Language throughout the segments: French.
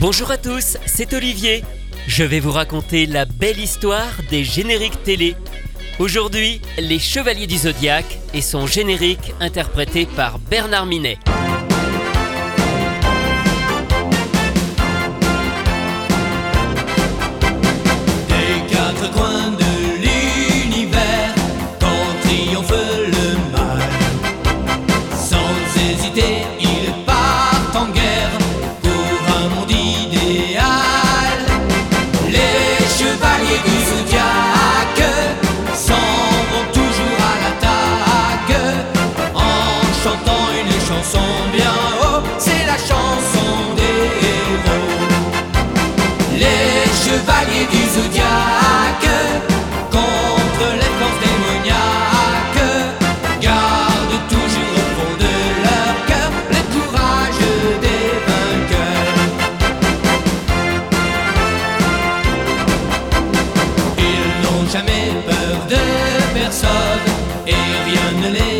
Bonjour à tous, c'est Olivier. Je vais vous raconter la belle histoire des génériques télé. Aujourd'hui, Les Chevaliers du Zodiaque et son générique interprété par Bernard Minet.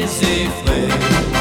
Ne les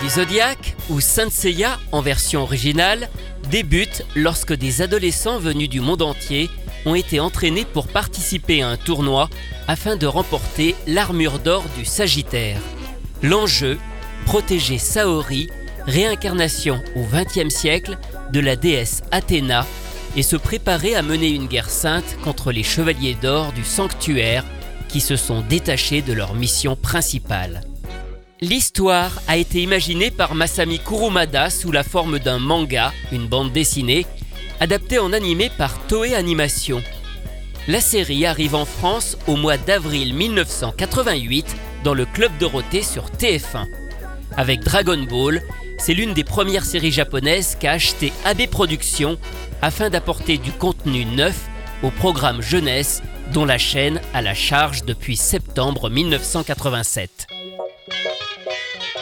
Du ou Saint en version originale, débutent lorsque des adolescents venus du monde entier ont été entraînés pour participer à un tournoi afin de remporter l'armure d'or du Sagittaire. L'enjeu, protéger Saori, réincarnation au XXe siècle de la déesse Athéna, et se préparer à mener une guerre sainte contre les chevaliers d'or du sanctuaire qui se sont détachés de leur mission principale. L'histoire a été imaginée par Masami Kurumada sous la forme d'un manga, une bande dessinée, adaptée en animé par Toei Animation. La série arrive en France au mois d'avril 1988 dans le Club Dorothée sur TF1. Avec Dragon Ball, c'est l'une des premières séries japonaises qu'a acheté AB Productions afin d'apporter du contenu neuf au programme jeunesse dont la chaîne a la charge depuis septembre 1987.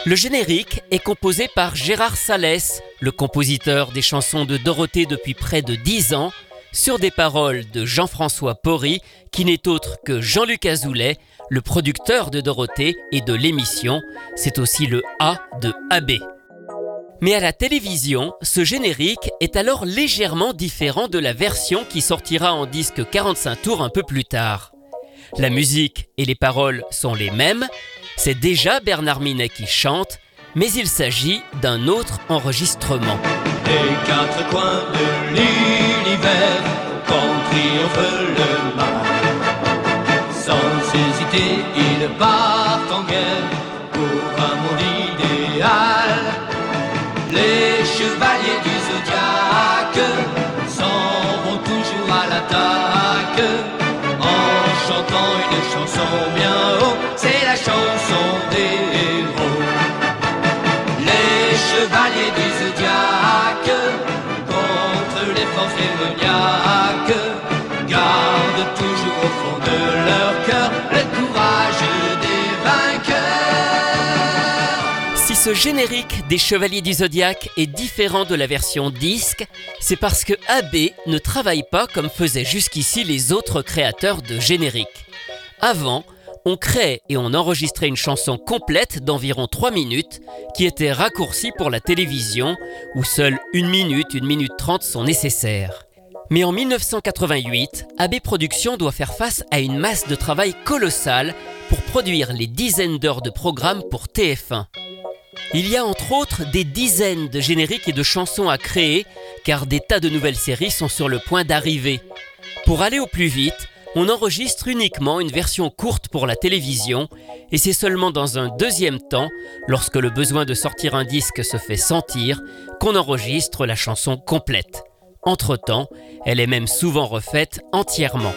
Le générique est composé par Gérard Salès, le compositeur des chansons de Dorothée depuis près de 10 ans, sur des paroles de Jean-François Porry, qui n'est autre que Jean-Luc Azoulay, le producteur de Dorothée et de l'émission. C'est aussi le A de AB. Mais à la télévision, ce générique est alors légèrement différent de la version qui sortira en disque 45 tours un peu plus tard. La musique et les paroles sont les mêmes, c'est déjà Bernard Minet qui chante, mais il s'agit d'un autre enregistrement. Des quatre coins de l'univers, quand triomphe le mal. Sans hésiter, ils partent en guerre pour un monde idéal. Les chevaliers du zodiaque s'en vont toujours à l'attaque en chantant une chanson Si ce générique des Chevaliers du Zodiaque est différent de la version disque, c'est parce que AB ne travaille pas comme faisaient jusqu'ici les autres créateurs de génériques. Avant, on créait et on enregistrait une chanson complète d'environ 3 minutes qui était raccourcie pour la télévision où seules 1 minute, 1 minute 30 sont nécessaires. Mais en 1988, AB Productions doit faire face à une masse de travail colossale pour produire les dizaines d'heures de programmes pour TF1. Il y a entre autres des dizaines de génériques et de chansons à créer car des tas de nouvelles séries sont sur le point d'arriver. Pour aller au plus vite, on enregistre uniquement une version courte pour la télévision et c'est seulement dans un deuxième temps, lorsque le besoin de sortir un disque se fait sentir, qu'on enregistre la chanson complète. Entre-temps, elle est même souvent refaite entièrement.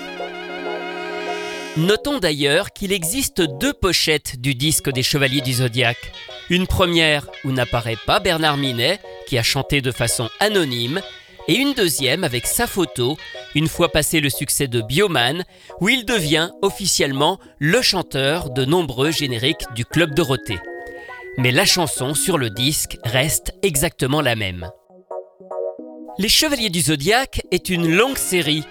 Notons d'ailleurs qu'il existe deux pochettes du disque des Chevaliers du Zodiaque. Une première où n'apparaît pas Bernard Minet, qui a chanté de façon anonyme, et une deuxième avec sa photo, une fois passé le succès de Bioman, où il devient officiellement le chanteur de nombreux génériques du Club Dorothée. Mais la chanson sur le disque reste exactement la même. Les Chevaliers du Zodiaque est une longue série.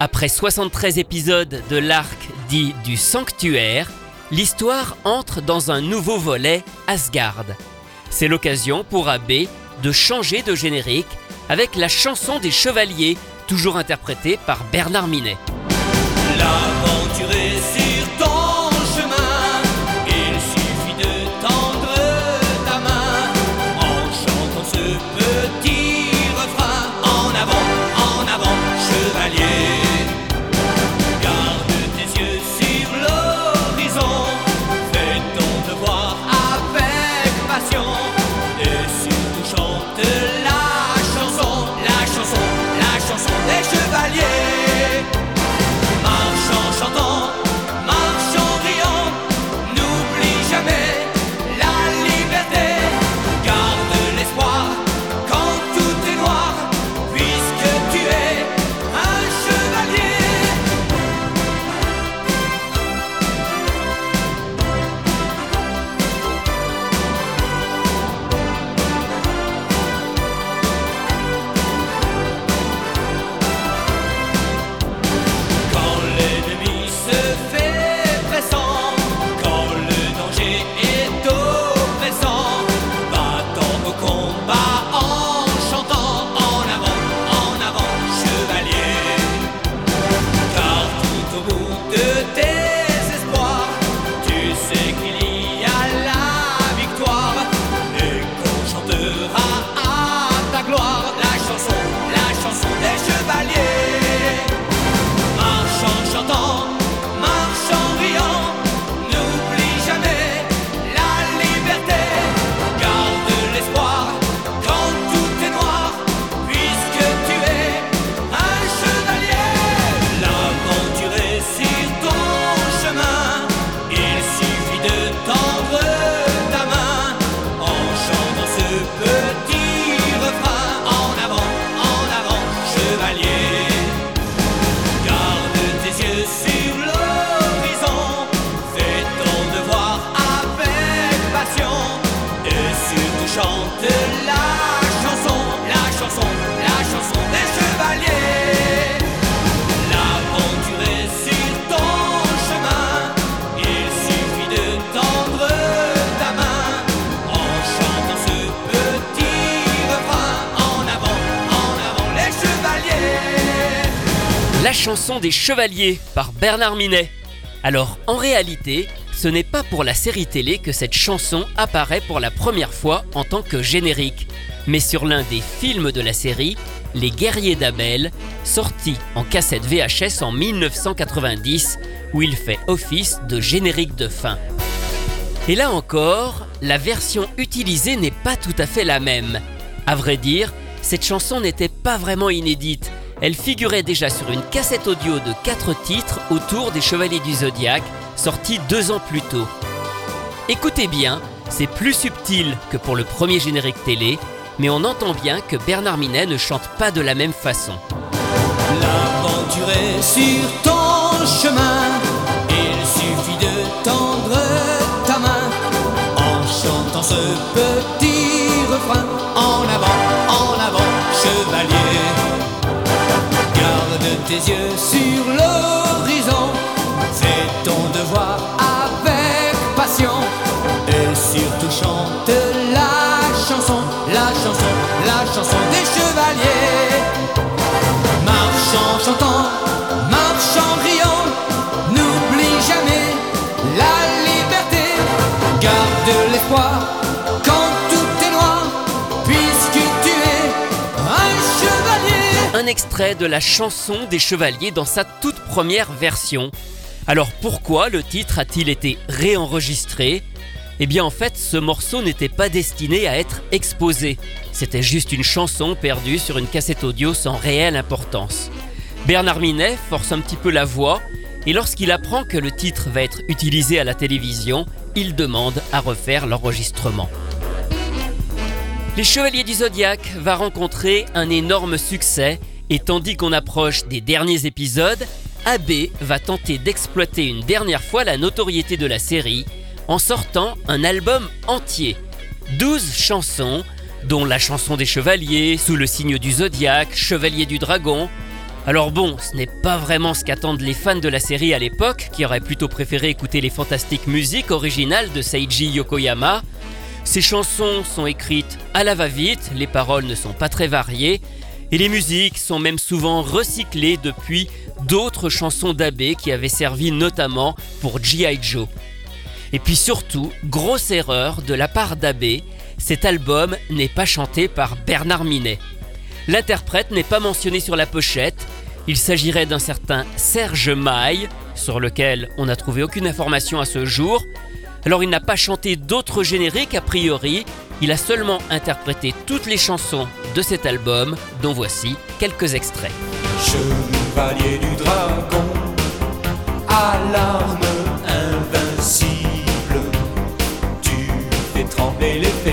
Après 73 épisodes de l'arc dit du Sanctuaire, l'histoire entre dans un nouveau volet, Asgard. C'est l'occasion pour AB de changer de générique avec la chanson des Chevaliers, toujours interprétée par Bernard Minet. Chante la chanson, la chanson, la chanson des chevaliers. L'aventure est sur ton chemin, il suffit de tendre ta main en chantant ce petit refrain. En avant, en avant les chevaliers. La chanson des Chevaliers par Bernard Minet. Alors en réalité, ce n'est pas pour la série télé que cette chanson apparaît pour la première fois en tant que générique, mais sur l'un des films de la série, Les Guerriers d'Abel, sorti en cassette VHS en 1990, où il fait office de générique de fin. Et là encore, la version utilisée n'est pas tout à fait la même. À vrai dire, cette chanson n'était pas vraiment inédite. Elle figurait déjà sur une cassette audio de 4 titres autour des Chevaliers du Zodiaque, sorti deux ans plus tôt. Écoutez bien, c'est plus subtil que pour le premier générique télé, mais on entend bien que Bernard Minet ne chante pas de la même façon. L'aventurer sur ton chemin, il suffit de tendre ta main en chantant ce petit refrain en avant, en avant, chevalier. Garde tes yeux sur le Un extrait de la chanson des chevaliers dans sa toute première version. Alors pourquoi le titre a-t-il été réenregistré? Eh bien en fait ce morceau n'était pas destiné à être exposé. C'était juste une chanson perdue sur une cassette audio sans réelle importance. Bernard Minet force un petit peu la voix et lorsqu'il apprend que le titre va être utilisé à la télévision, il demande à refaire l'enregistrement. Les Chevaliers du Zodiaque va rencontrer un énorme succès et tandis qu'on approche des derniers épisodes, AB va tenter d'exploiter une dernière fois la notoriété de la série en sortant un album entier. 12 chansons, dont la chanson des chevaliers, Sous le signe du zodiaque, Chevalier du dragon. Alors bon, ce n'est pas vraiment ce qu'attendent les fans de la série à l'époque, qui auraient plutôt préféré écouter les fantastiques musiques originales de Seiji Yokoyama. Ces chansons sont écrites à la va-vite, les paroles ne sont pas très variées, et les musiques sont même souvent recyclées depuis d'autres chansons d'Abbé qui avaient servi notamment pour G.I. Joe. Et puis surtout, grosse erreur de la part d'Abbé, cet album n'est pas chanté par Bernard Minet. L'interprète n'est pas mentionné sur la pochette, il s'agirait d'un certain Serge Maille, sur lequel on n'a trouvé aucune information à ce jour. Alors il n'a pas chanté d'autres génériques a priori, il a seulement interprété toutes les chansons de cet album, dont voici quelques extraits. Chevalier du dragon, à invincible, tu fais trembler les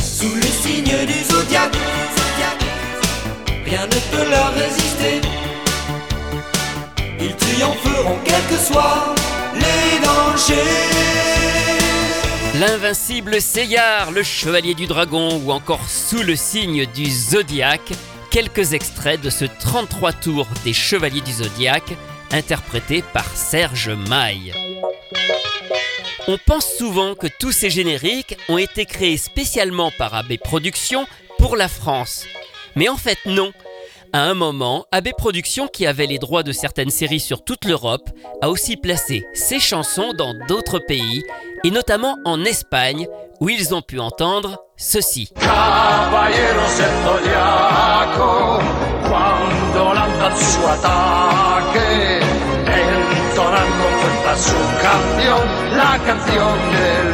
Sous le signe du zodiaque, rien ne peut leur résister. Ils triompheront quels que soient les dangers. L'invincible Seyar, le chevalier du dragon ou encore sous le signe du zodiaque, quelques extraits de ce 33 tours des chevaliers du zodiaque, interprété par Serge Maille. On pense souvent que tous ces génériques ont été créés spécialement par AB Productions pour la France. Mais en fait non. À un moment, AB Productions, qui avait les droits de certaines séries sur toute l'Europe, a aussi placé ses chansons dans d'autres pays, et notamment en Espagne, où ils ont pu entendre ceci. La canción de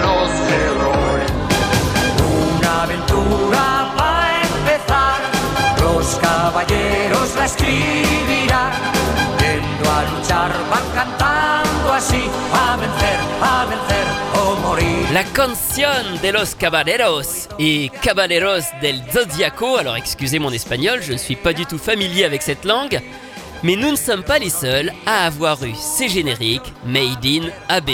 los caballeros la. La canción de los caballeros et caballeros del zodiaco. Alors excusez mon espagnol, je ne suis pas du tout familier avec cette langue, mais nous ne sommes pas les seuls à avoir eu ces génériques made in AB.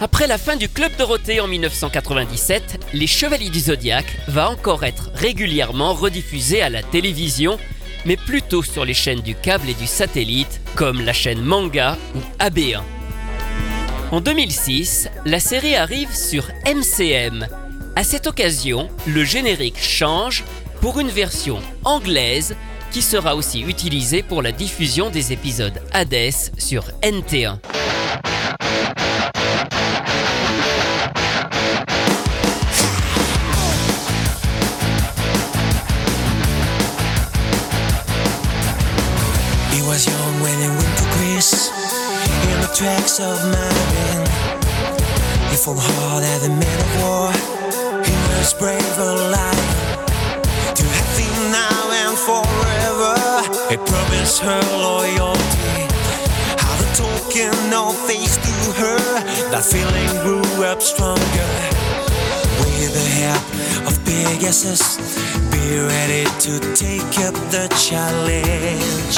Après la fin du Club Dorothée en 1997, Les Chevaliers du Zodiaque va encore être régulièrement rediffusé à la télévision, mais plutôt sur les chaînes du câble et du satellite, comme la chaîne Manga ou AB1. En 2006, la série arrive sur MCM. À cette occasion, le générique change pour une version anglaise qui sera aussi utilisée pour la diffusion des épisodes Hades sur NT1. He was young when he went to Greece in the tracks of Marvin. He fought hard as a man of war. He was brave alive. He promised her loyalty. How the token of face to her. That feeling grew up stronger. With the help of S's. Be ready to take up the challenge.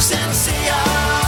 Sensei,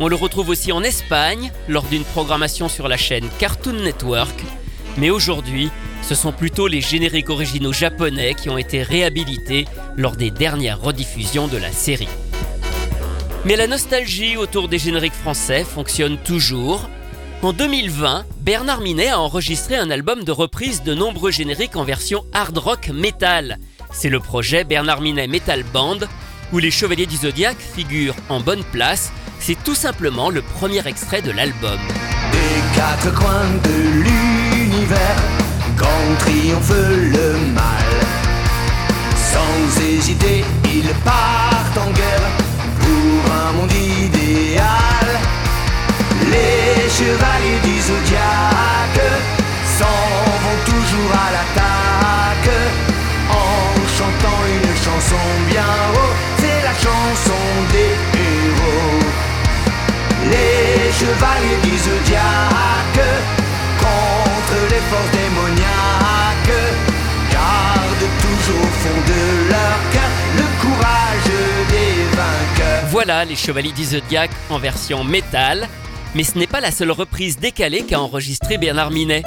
On le retrouve aussi en Espagne lors d'une programmation sur la chaîne Cartoon Network. Mais aujourd'hui, ce sont plutôt les génériques originaux japonais qui ont été réhabilités lors des dernières rediffusions de la série. Mais la nostalgie autour des génériques français fonctionne toujours. En 2020, Bernard Minet a enregistré un album de reprise de nombreux génériques en version hard rock metal. C'est le projet Bernard Minet Metal Band, où les Chevaliers du Zodiaque figurent en bonne place. C'est tout simplement le premier extrait de l'album. Des quatre coins de l'univers, quand triomphe le mal. Sans hésiter, ils partent en guerre pour un monde idéal. Les chevaliers du zodiaque s'en vont toujours à l'attaque en chantant une chanson bien Du zodiaque contre les forces démoniaques gardent toujours au fond de leur cœur le courage des vainqueurs. Voilà les Chevaliers du Zodiaque en version métal. Mais ce n'est pas la seule reprise décalée qu'a enregistré Bernard Minet.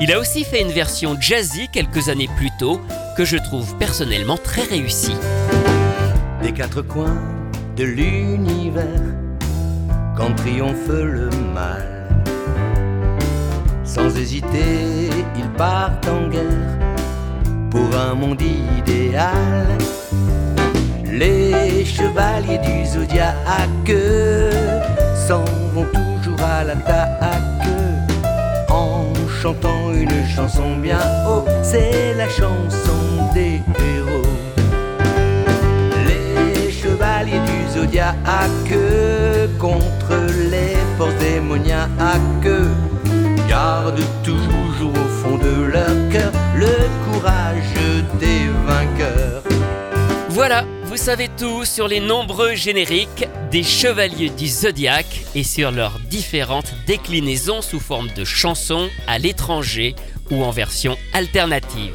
Il a aussi fait une version jazzy quelques années plus tôt que je trouve personnellement très réussie. Des quatre coins de l'univers, quand triomphe le mal. Sans hésiter, ils partent en guerre pour un monde idéal. Les chevaliers du zodiaque s'en vont toujours à l'attaque en chantant une chanson bien haut. C'est la chanson des héros. Contre les forces démoniaques toujours au fond de leur cœur le courage des vainqueurs. Voilà, vous savez tout sur les nombreux génériques des Chevaliers du Zodiaque et sur leurs différentes déclinaisons sous forme de chansons à l'étranger ou en version alternative.